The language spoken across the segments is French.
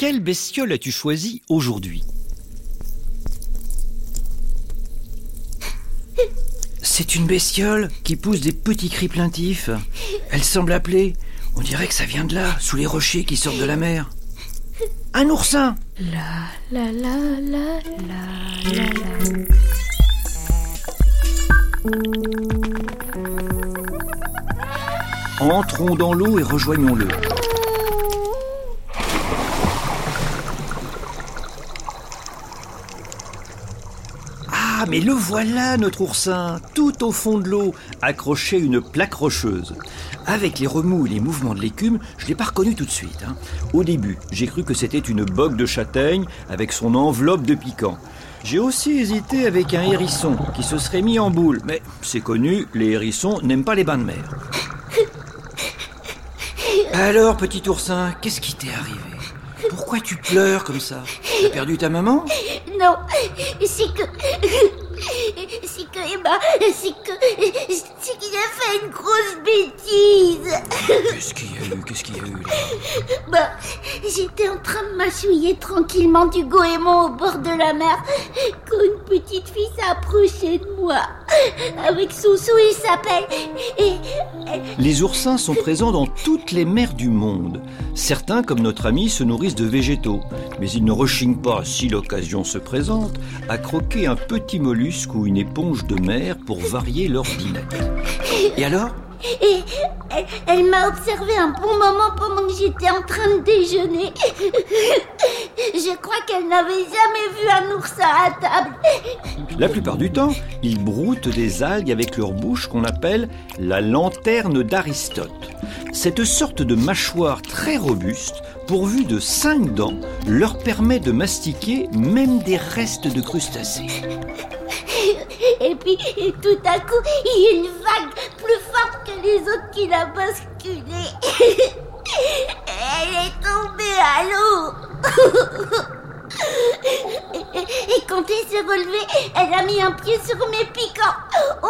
Quelle bestiole as-tu choisi aujourd'hui C'est une bestiole qui pousse des petits cris plaintifs. Elle semble appeler. On dirait que ça vient de là, sous les rochers qui sortent de la mer. Un oursin La la la la la la la. Entrons dans l'eau et rejoignons-le. Ah, mais le voilà, notre oursin, tout au fond de l'eau, accroché à une plaque rocheuse. Avec les remous et les mouvements de l'écume, je l'ai pas reconnu tout de suite. hein. Au début, j'ai cru que c'était une bogue de châtaigne avec son enveloppe de piquant. J'ai aussi hésité avec un hérisson qui se serait mis en boule, mais c'est connu, les hérissons n'aiment pas les bains de mer. Alors, petit oursin, qu'est-ce qui t'est arrivé? Pourquoi tu pleures comme ça? T'as perdu ta maman? Non, c'est que. C'est que Emma. C'est que. C'est qu'il a fait une grosse bêtise. Qu'est-ce qu'il y a eu? Qu'est-ce qu'il y a eu là? Bah, j'étais en train de m'assouiller tranquillement du goémon au bord de la mer quand une petite fille s'est approchée de moi avec son sou et sa pelle. Et elle, Les oursins sont présents dans toutes les mers du monde. Certains, comme notre ami, se nourrissent de végétaux, mais ils ne rechignent pas, si l'occasion se présente, à croquer un petit mollusque ou une éponge de mer pour varier leur dîner. Et alors? Et elle, elle m'a observé un bon moment pendant que j'étais en train de déjeuner. Je crois qu'elle n'avait jamais vu un oursin à table. La plupart du temps, ils broutent des algues avec leur bouche qu'on appelle la lanterne d'Aristote. Cette sorte de mâchoire très robuste, pourvue de cinq dents, leur permet de mastiquer même des restes de crustacés. Et puis, tout à coup, il y a une vague plus forte que les autres qui l'a basculée. Elle est tombée à l'eau. Et, quand elle s'est relevée, elle a mis un pied sur mes piquants. Oh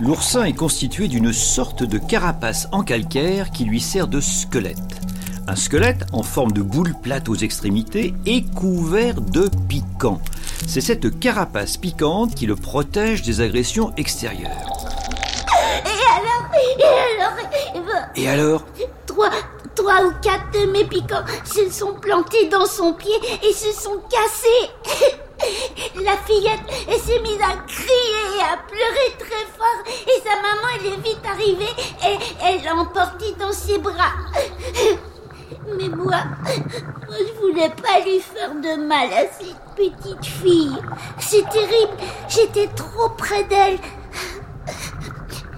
L'oursin est constitué d'une sorte de carapace en calcaire qui lui sert de squelette. Un squelette en forme de boule plate aux extrémités et couvert de piquants. C'est cette carapace piquante qui le protège des agressions extérieures. Et alors Et alors eh ben, Et alors Trois, trois ou quatre de mes piquants se sont plantés dans son pied et se sont cassés. La fillette, elle s'est mise à crier et à pleurer très fort et sa maman, elle est vite arrivée et elle l'a emportée dans ses bras. Mais moi, moi, je voulais pas lui faire de mal à cette petite fille. C'est terrible, j'étais trop près d'elle.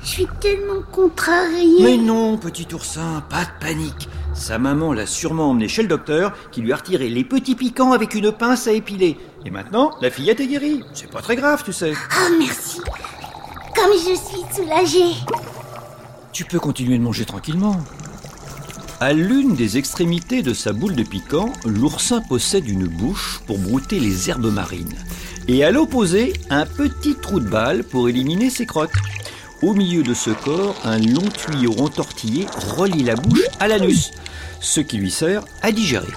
Je suis tellement contrariée. Mais non, petit oursin, pas de panique. Sa maman l'a sûrement emmené chez le docteur qui lui a retiré les petits piquants avec une pince à épiler. Et maintenant, la fillette est guérie. C'est pas très grave, tu sais. Oh, merci. Comme je suis soulagée. Tu peux continuer de manger tranquillement. À l'une des extrémités de sa boule de piquant, l'oursin possède une bouche pour brouter les herbes marines. Et à l'opposé, un petit trou de balle pour éliminer ses crottes. Au milieu de ce corps, un long tuyau entortillé relie la bouche à l'anus, ce qui lui sert à digérer.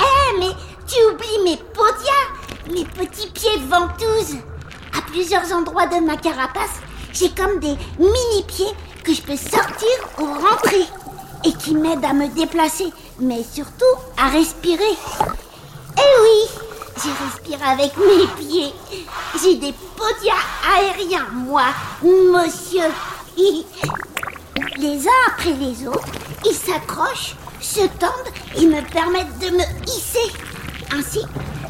Eh, mais tu oublies mes podias, mes petits pieds ventouses. À plusieurs endroits de ma carapace, j'ai comme des mini-pieds que je peux sortir ou rentrer et qui m'aident à me déplacer, mais surtout à respirer. Eh oui, je respire avec mes pieds. J'ai des podias aériens, moi, monsieur. Les uns après les autres, ils s'accrochent, se tendent et me permettent de me hisser. Ainsi,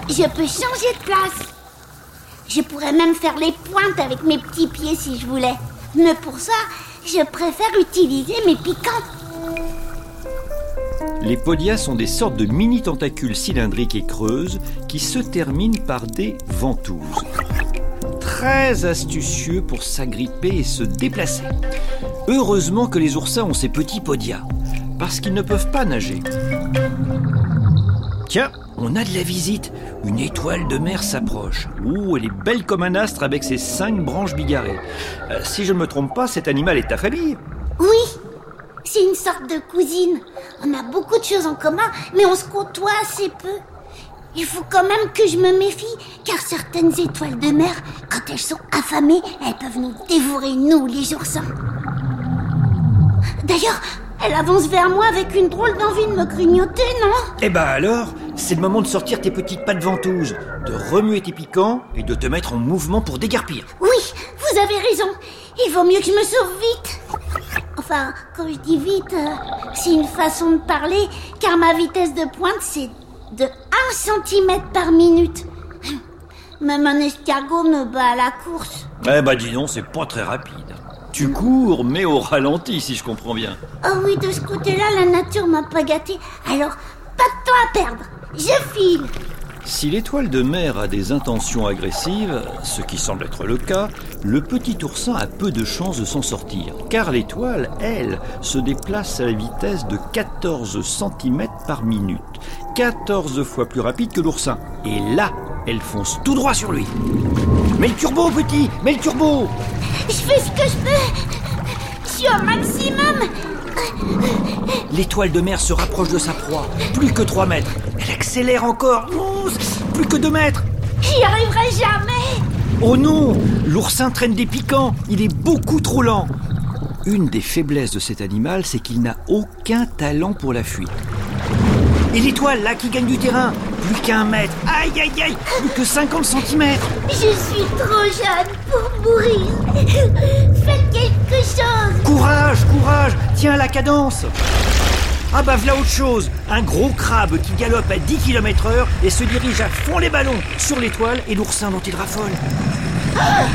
je peux changer de place. Je pourrais même faire les pointes avec mes petits pieds si je voulais. Mais pour ça, je préfère utiliser mes piquants. Les podias sont des sortes de mini tentacules cylindriques et creuses qui se terminent par des ventouses. Très astucieux pour s'agripper et se déplacer. Heureusement que les oursins ont ces petits podias, parce qu'ils ne peuvent pas nager. Tiens, on a de la visite. Une étoile de mer s'approche. Ouh, elle est belle comme un astre avec ses cinq branches bigarrées. Euh, si je ne me trompe pas, cet animal est ta famille. Oui, c'est une sorte de cousine. On a beaucoup de choses en commun, mais on se côtoie assez peu. Il faut quand même que je me méfie, car certaines étoiles de mer, quand elles sont affamées, elles peuvent nous dévorer, nous, les oursins. D'ailleurs, elle avance vers moi avec une drôle d'envie de me grignoter, non? Eh ben alors, c'est le moment de sortir tes petites pattes ventouses, de remuer tes piquants et de te mettre en mouvement pour dégarpir. Oui, vous avez raison. Il vaut mieux que je me sauve vite. Enfin, quand je dis vite, euh, c'est une façon de parler, car ma vitesse de pointe, c'est de 1 cm par minute. Même un escargot me bat à la course. Eh ben dis donc, c'est pas très rapide. Tu cours, mais au ralenti, si je comprends bien. Oh oui, de ce côté-là, la nature m'a pas gâté. Alors, pas de temps à perdre. Je file. Si l'étoile de mer a des intentions agressives, ce qui semble être le cas, le petit oursin a peu de chances de s'en sortir, car l'étoile, elle, se déplace à la vitesse de 14 cm par minute, 14 fois plus rapide que l'oursin. Et là, elle fonce tout droit sur lui. Mets le turbo, petit Mets le turbo Je fais ce que je peux. Je suis au maximum. L'étoile de mer se rapproche de sa proie. Plus que 3 mètres. Elle accélère encore. Plus que 2 mètres. J'y arriverai jamais. Oh non L'oursin traîne des piquants. Il est beaucoup trop lent. Une des faiblesses de cet animal, c'est qu'il n'a aucun talent pour la fuite. Et l'étoile, là, qui gagne du terrain Plus qu'un mètre Aïe, aïe, aïe Plus que 50 cm Je suis trop jeune pour mourir. Faites quelque chose. Courage, courage Tiens la cadence Ah bah voilà autre chose Un gros crabe qui galope à 10 km heure et se dirige à fond les ballons sur l'étoile et l'oursin dont il raffole. Non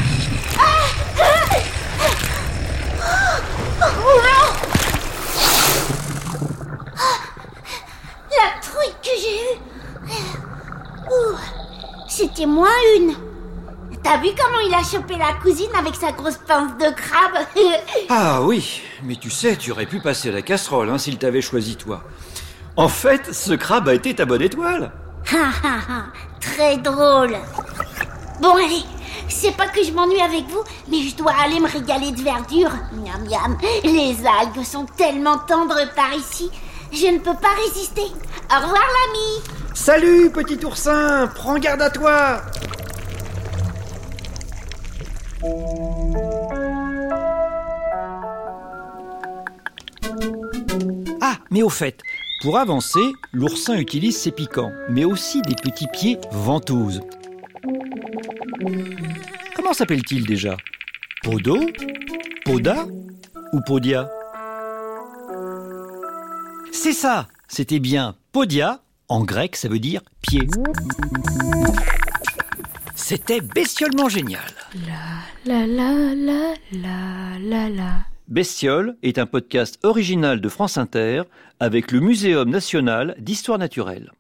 La trouille que j'ai eue. Ouh, C'était moins une. T'as vu comment il a chopé la cousine avec sa grosse pince de crabe Ah oui, mais tu sais, tu aurais pu passer à la casserole hein, s'il t'avait choisi toi. En fait, ce crabe a été ta bonne étoile. Ha, ha, ha, Très drôle. Bon allez, c'est pas que je m'ennuie avec vous, mais je dois aller me régaler de verdure. Miam miam, les algues sont tellement tendres par ici, je ne peux pas résister. Au revoir l'ami. Salut, petit oursin Prends garde à toi Ah, mais au fait, pour avancer, l'oursin utilise ses piquants, mais aussi des petits pieds ventouses. Comment s'appelle-t-il déjà? Podo? Poda? Ou Podia? C'est ça C'était bien Podia. En grec, ça veut dire pied. C'était bestiolement génial. La la la la la la. Bestiole est un podcast original de France Inter avec le Muséum national d'histoire naturelle.